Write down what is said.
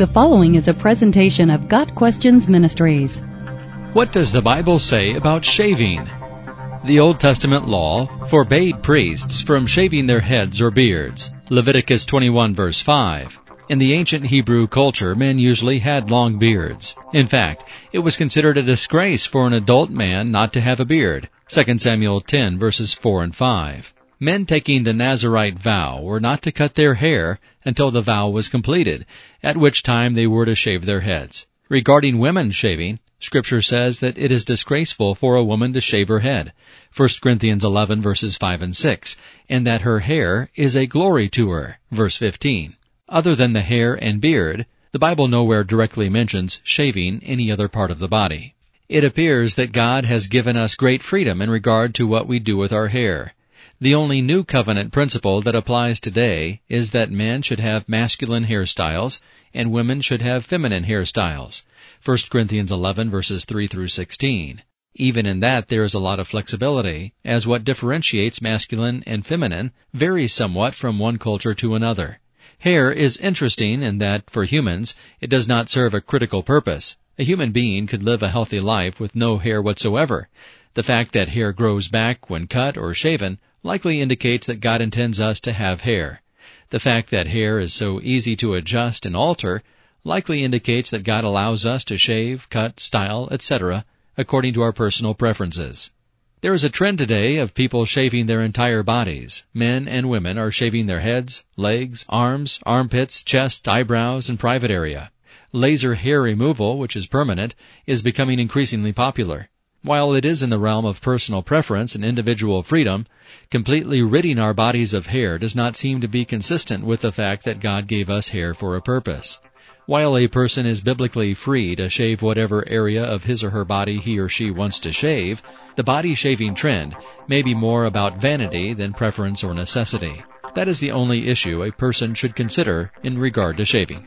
The following is a presentation of Got Questions Ministries. What does the Bible say about shaving? The Old Testament law forbade priests from shaving their heads or beards. Leviticus 21 verse 5. In the ancient Hebrew culture, men usually had long beards. In fact, it was considered a disgrace for an adult man not to have a beard. 2 Samuel 10 verses 4 and 5. Men taking the Nazarite vow were not to cut their hair until the vow was completed, at which time they were to shave their heads. Regarding women shaving, Scripture says that it is disgraceful for a woman to shave her head, 1 Corinthians 11 verses 5 and 6, and that her hair is a glory to her, verse 15. Other than the hair and beard, the Bible nowhere directly mentions shaving any other part of the body. It appears that God has given us great freedom in regard to what we do with our hair. The only new covenant principle that applies today is that men should have masculine hairstyles and women should have feminine hairstyles. 1 Corinthians 11 verses 3 through 16. Even in that there is a lot of flexibility, as what differentiates masculine and feminine varies somewhat from one culture to another. Hair is interesting in that, for humans, it does not serve a critical purpose. A human being could live a healthy life with no hair whatsoever. The fact that hair grows back when cut or shaven likely indicates that God intends us to have hair. The fact that hair is so easy to adjust and alter likely indicates that God allows us to shave, cut, style, etc., according to our personal preferences. There is a trend today of people shaving their entire bodies. Men and women are shaving their heads, legs, arms, armpits, chest, eyebrows, and private area. Laser hair removal, which is permanent, is becoming increasingly popular. While it is in the realm of personal preference and individual freedom, completely ridding our bodies of hair does not seem to be consistent with the fact that God gave us hair for a purpose. While a person is biblically free to shave whatever area of his or her body he or she wants to shave, the body shaving trend may be more about vanity than preference or necessity. That is the only issue a person should consider in regard to shaving.